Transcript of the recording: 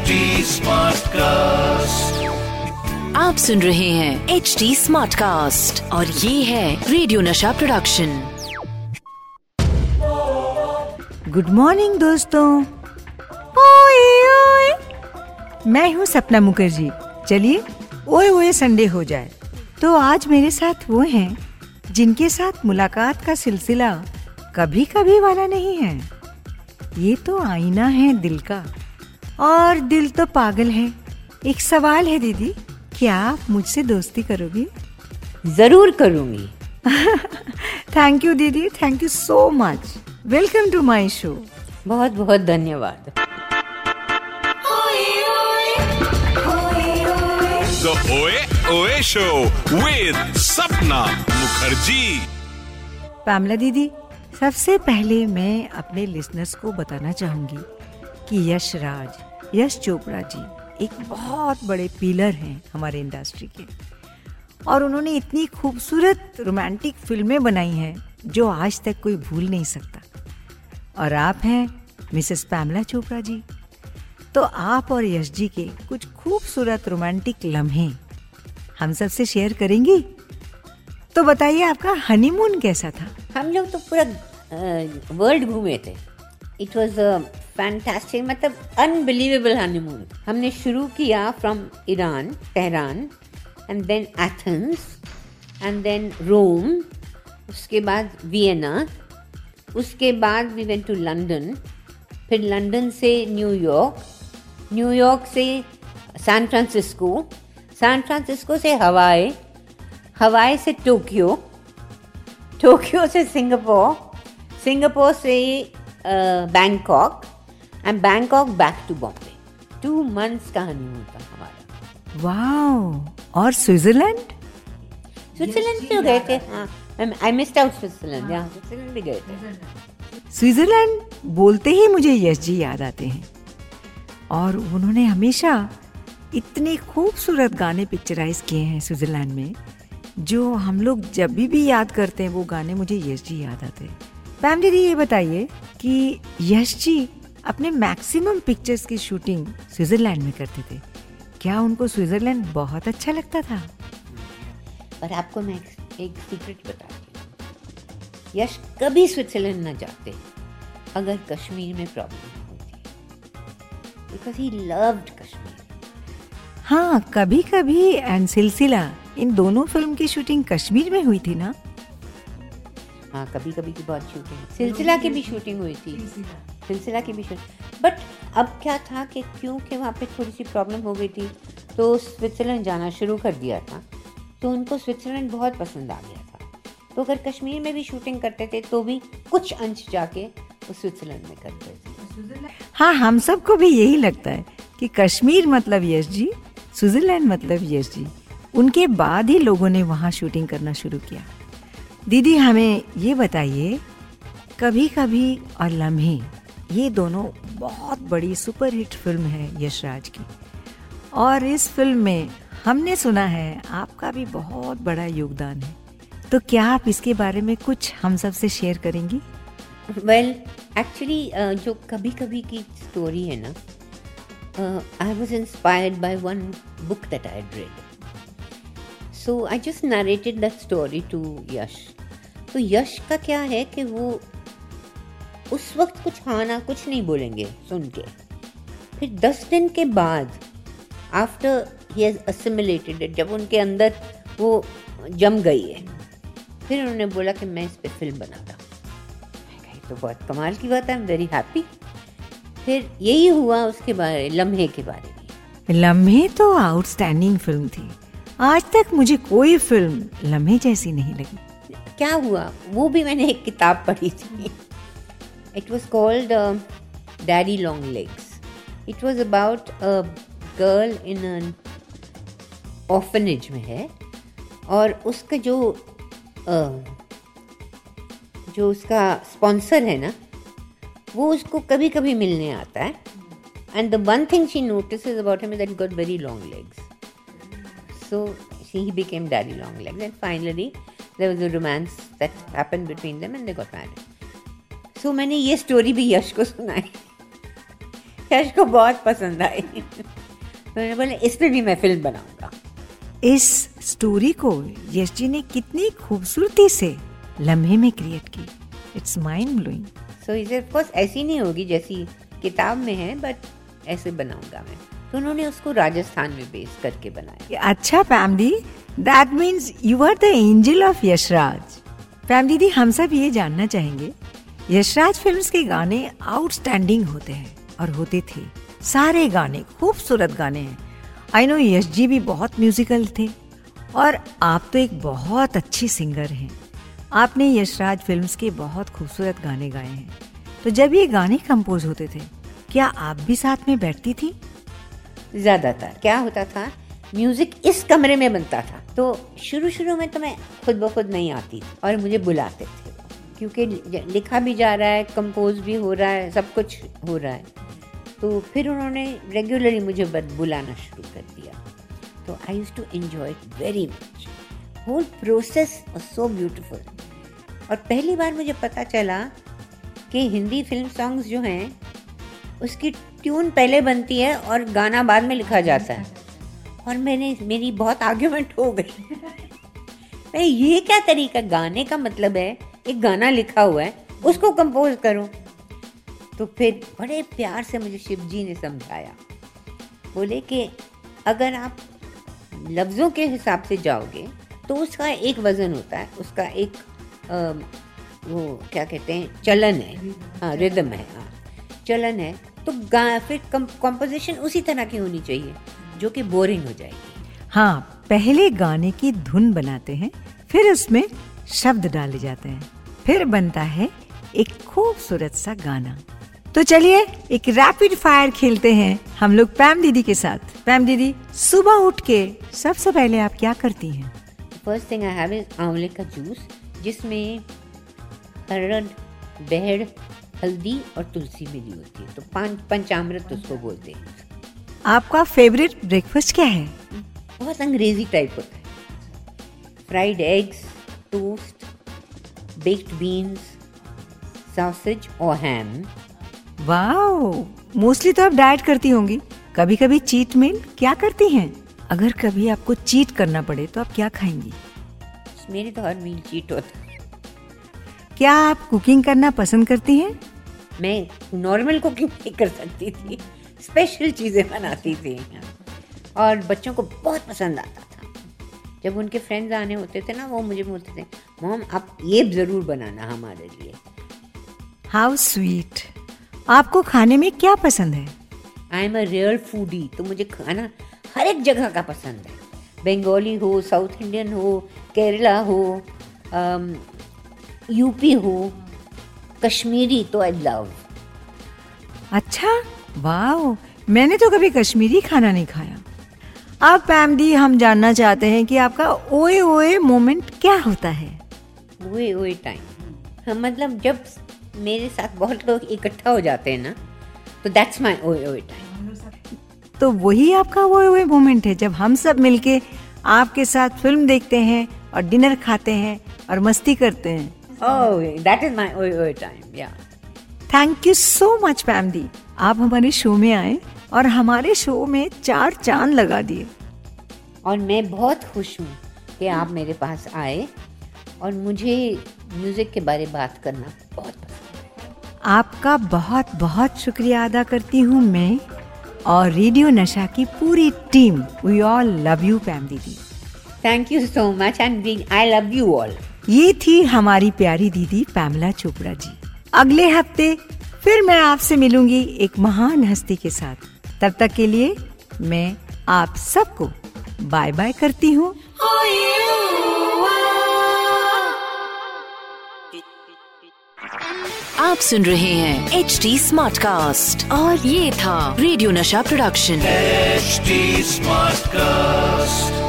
HD cast आप सुन रहे हैं एच डी स्मार्ट कास्ट और ये है रेडियो नशा प्रोडक्शन गुड मॉर्निंग दोस्तों। ओए ओए। मैं हूँ सपना मुखर्जी। चलिए ओए ओए संडे हो जाए। तो आज मेरे साथ वो हैं जिनके साथ मुलाकात का सिलसिला कभी कभी वाला नहीं है। ये तो आईना है दिल का। और दिल तो पागल है। एक सवाल है दीदी क्या आप मुझसे दोस्ती करोगी? ज़रूर करूँगी। थैंक यू दीदी thank you so much welcome to my show बहुत बहुत धन्यवाद। The Oe Oe Show with Sapna Mukherjee. पामला दीदी सबसे पहले मैं अपने लिसनर्स को बताना चाहूँगी कि यश राज यश चोपड़ा जी एक बहुत बड़े पिलर हैं हमारे इंडस्ट्री के। और उन्होंने इतनी खूबसूरत रोमांटिक फ़िल्में बनाई हैं जो आज तक कोई भूल नहीं सकता। और आप हैं मिसेस पैमला चोपड़ा जी। तो आप और यश जी के कुछ खूबसूरत रोमांटिक लम्हे हम सबसे शेयर करेंगी? तो बताइए आपका हनीमून कैसा था? हम लोग तो पूरा वर्ल्ड घूमे थे। इट वॉज़ फैंटास्टिक मतलब अनबिलीवेबल हनीमून हमने शुरू किया from Iran Tehran and then Athens and then Rome उसके बाद वियना उसके बाद वी वेंट टू लंदन फिर लंदन से न्यूयॉर्क न्यूयॉर्क से सैन फ्रांसिस्को सैन फ्रांसिस्को से हवाई हवाई से टोक्यो टोक्यो से सिंगापुर सिंगापुर से Bangkok and Bangkok back to Bombay two months का हनीमून था हमारा वाओ और स्विट्जरलैंड स्विट्जरलैंड क्यों गए थे हाँ आई मिस्ड आउट स्विट्जरलैंड यहाँ स्विट्जरलैंड भी गए थे स्विट्जरलैंड बोलते ही मुझे यश जी याद आते हैं। और उन्होंने हमेशा इतने खूबसूरत गाने पिक्चराइज किए हैं स्विट्जरलैंड में जो हम लोग जब भी भी याद करते हैं वो गाने मुझे यश जी याद आते हैं। मैम दीदी ये बताइए कि यश जी अपने मैक्सिमम पिक्चर्स की शूटिंग स्विट्जरलैंड में करते थे। क्या उनको स्विट्जरलैंड बहुत अच्छा लगता था? और आपको मैं एक, सीक्रेट बताती यश कभी स्विट्जरलैंड न जाते अगर कश्मीर में प्रॉब्लम होती बिकॉज़ ही लव्ड कश्मीर। हाँ कभी कभी एंड सिलसिला इन दोनों फ़िल्म की शूटिंग कश्मीर में हुई थी ना? हाँ कभी कभी की बहुत शूटिंग सिलसिला की भी शूटिंग हुई थी। सिलसिला की भी शूटिंग बट अब क्या था कि क्योंकि वहाँ पे थोड़ी सी प्रॉब्लम हो गई थी तो स्विट्ज़रलैंड जाना शुरू कर दिया था। तो उनको स्विट्ज़रलैंड बहुत पसंद आ गया था। तो अगर कश्मीर में भी शूटिंग करते थे तो भी कुछ अंश जाके वो स्विट्ज़रलैंड में करते थे। हाँ हम सबको भी यही लगता है कि कश्मीर मतलब यश जी स्विट्जरलैंड मतलब यश जी। उनके बाद ही लोगों ने वहाँ शूटिंग करना शुरू किया। दीदी, हमें ये बताइए कभी कभी और लम्हे ये दोनों बहुत बड़ी सुपरहिट फ़िल्म है यशराज की। और इस फ़िल्म में हमने सुना है, आपका भी बहुत बड़ा योगदान है। तो क्या आप इसके बारे में कुछ हम सबसे शेयर करेंगी? वेल एक्चुअली जो कभी कभी की स्टोरी है ना I was inspired by one book that I read so I just narrated that story to Yash तो यश का क्या है कि वो उस वक्त कुछ हाँ ना कुछ नहीं बोलेंगे सुन के। फिर दस दिन के बाद after he has assimilated it जब उनके अंदर वो जम गई है फिर उन्होंने बोला कि मैं इस पर फ़िल्म बनाता कही तो बहुत कमाल की बात है आई एम वेरी हैप्पी फिर यही हुआ उसके बारे लम्हे के बारे में। लम्हे तो आउटस्टैंडिंग फ़िल्म थी। आज तक मुझे कोई फ़िल्म लम्हे जैसी नहीं लगी। क्या हुआ? वो भी मैंने एक किताब पढ़ी थी। It was called Daddy Long Legs it was about a girl in an orphanage में है और उसका जो uh, जो उसका स्पॉन्सर है ना वो उसको कभी कभी मिलने आता है। And the one thing she noticed about him that got very long legs so he became daddy long legs and finally there was a romance that happened between them and they got married so मैंने ये story भी यश को सुनाई यश को बहुत पसंद आई। तो मैंने बोले इस पर भी मैं फ़िल्म बनाऊँगा। इस स्टोरी को यश जी ने कितनी खूबसूरती से लम्हे में क्रिएट की। इट्स माइंड ब्लोइंग सो इसे ऑफकोर्स ऐसी नहीं होगी जैसी किताब में है बट ऐसे बनाऊँगा मैं। तो उन्होंने उसको राजस्थान में बेस करके बनाया। अच्छा Pam di that means you are the angel of Yashraj Pam didi हम सब ये जानना चाहेंगे यशराज फिल्म्स के गाने आउटस्टैंडिंग होते हैं और होते थे। सारे गाने, खूबसूरत गाने हैं। आई नो यश जी भी बहुत म्यूजिकल थे। और आप तो एक बहुत अच्छी सिंगर हैं। आपने यशराज फिल्म्स के बहुत खूबसूरत गाने गाए हैं। तो जब ये गाने कंपोज होते थे, क्या आप भी साथ में बैठती थी? ज़्यादातर। क्या होता था? म्यूज़िक इस कमरे में बनता था। तो शुरू शुरू में तो मैं खुद ब खुद नहीं आती और मुझे बुलाते थे। क्योंकि लिखा भी जा रहा है कंपोज भी हो रहा है, सब कुछ हो रहा है। तो फिर उन्होंने रेगुलरली मुझे बुलाना शुरू कर दिया। तो I use to enjoy very much whole process और सो ब्यूटिफुल और पहली बार मुझे पता चला कि हिंदी फ़िल्म सॉन्ग्स जो हैं, उसकी ट्यून पहले बनती है और गाना बाद में लिखा जाता है। और मैंने, मेरी बहुत आर्ग्यूमेंट हो गई। मैं ये क्या तरीका, गाने का मतलब है एक गाना लिखा हुआ है उसको कंपोज करो? तो फिर बड़े प्यार से मुझे शिव जी ने समझाया। बोले कि अगर आप लफ्ज़ों के हिसाब से जाओगे तो उसका एक वज़न होता है उसका एक आ, वो क्या कहते हैं चलन है। हाँ रिदम है हाँ। चलन है तो गा फिर कंपोजिशन उसी तरह की होनी चाहिए जो कि बोरिंग हो जाएगी। हाँ पहले गाने की धुन बनाते हैं फिर उसमें शब्द डाले जाते हैं। फिर बनता है एक खूबसूरत सा गाना। तो चलिए एक रैपिड फायर खेलते हैं हम लोग पैम दीदी के साथ। पैम दीदी सुबह उठ के सबसे पहले आप क्या करती हैं? First thing I have is आंवले का जूस जिसमें अरड़ बहड़ हल्दी और तुलसी मिली होती है। तो पाँच पंचामृत उसको बोलते हैं। आपका फेवरेट ब्रेकफास्ट क्या है? बहुत अंग्रेज़ी टाइप होता है। Fried eggs toast baked beans sausage और हैम वाओ मोस्टली तो आप डाइट करती होंगी। कभी कभी चीट मील क्या करती हैं? अगर कभी आपको चीट करना पड़े तो आप क्या खाएँगी? मेरे तो हर मील चीट होता क्या आप कुकिंग करना पसंद करती हैं? मैं नॉर्मल कुकिंग नहीं कर सकती थी। स्पेशल चीज़ें बनाती थी। और बच्चों को बहुत पसंद आता। जब उनके फ्रेंड्स आने होते थे ना वो मुझे बोलते थे मोम आप ये ज़रूर बनाना हमारे लिए. हाउ स्वीट आपको खाने में क्या पसंद है? I am a real foodie तो मुझे खाना हर एक जगह का पसंद है। बंगाली हो साउथ इंडियन हो केरला हो यूपी हो कश्मीरी तो आई लव अच्छा? वाह मैंने तो कभी कश्मीरी खाना नहीं खाया। अब पैम दी हम जानना चाहते हैं कि आपका ओए ओए मोमेंट क्या होता है ओए ओए टाइम मतलब जब मेरे साथ बहुत लोग इकट्ठा हो जाते हैं ना तो दैट्स माय ओए ओए टाइम तो वही आपका ओए ओए मोमेंट है जब हम सब मिलके आपके साथ फ़िल्म देखते हैं और डिनर खाते हैं और मस्ती करते हैं that is my oi oi time. Yeah. Thank you so much Pam di आप हमारे शो में आए और हमारे शो में चार चाँद लगा दिए। और मैं बहुत खुश हूँ कि आप मेरे पास आए और मुझे म्यूज़िक के बारे में बात करना बहुत पसंद आपका बहुत बहुत शुक्रिया अदा करती हूँ मैं और रेडियो नशा की पूरी team. We all love you Pam didi. Thank you so much and I love you all ये थी हमारी प्यारी दीदी पैमला चोपड़ा जी। अगले हफ़्ते फिर मैं आपसे मिलूँगी एक महान हस्ती के साथ। तब तक के लिए मैं आप सबको बाय बाय करती हूँ। आप सुन रहे हैं एच डी स्मार्ट कास्ट और ये था रेडियो नशा प्रोडक्शन। H smart cast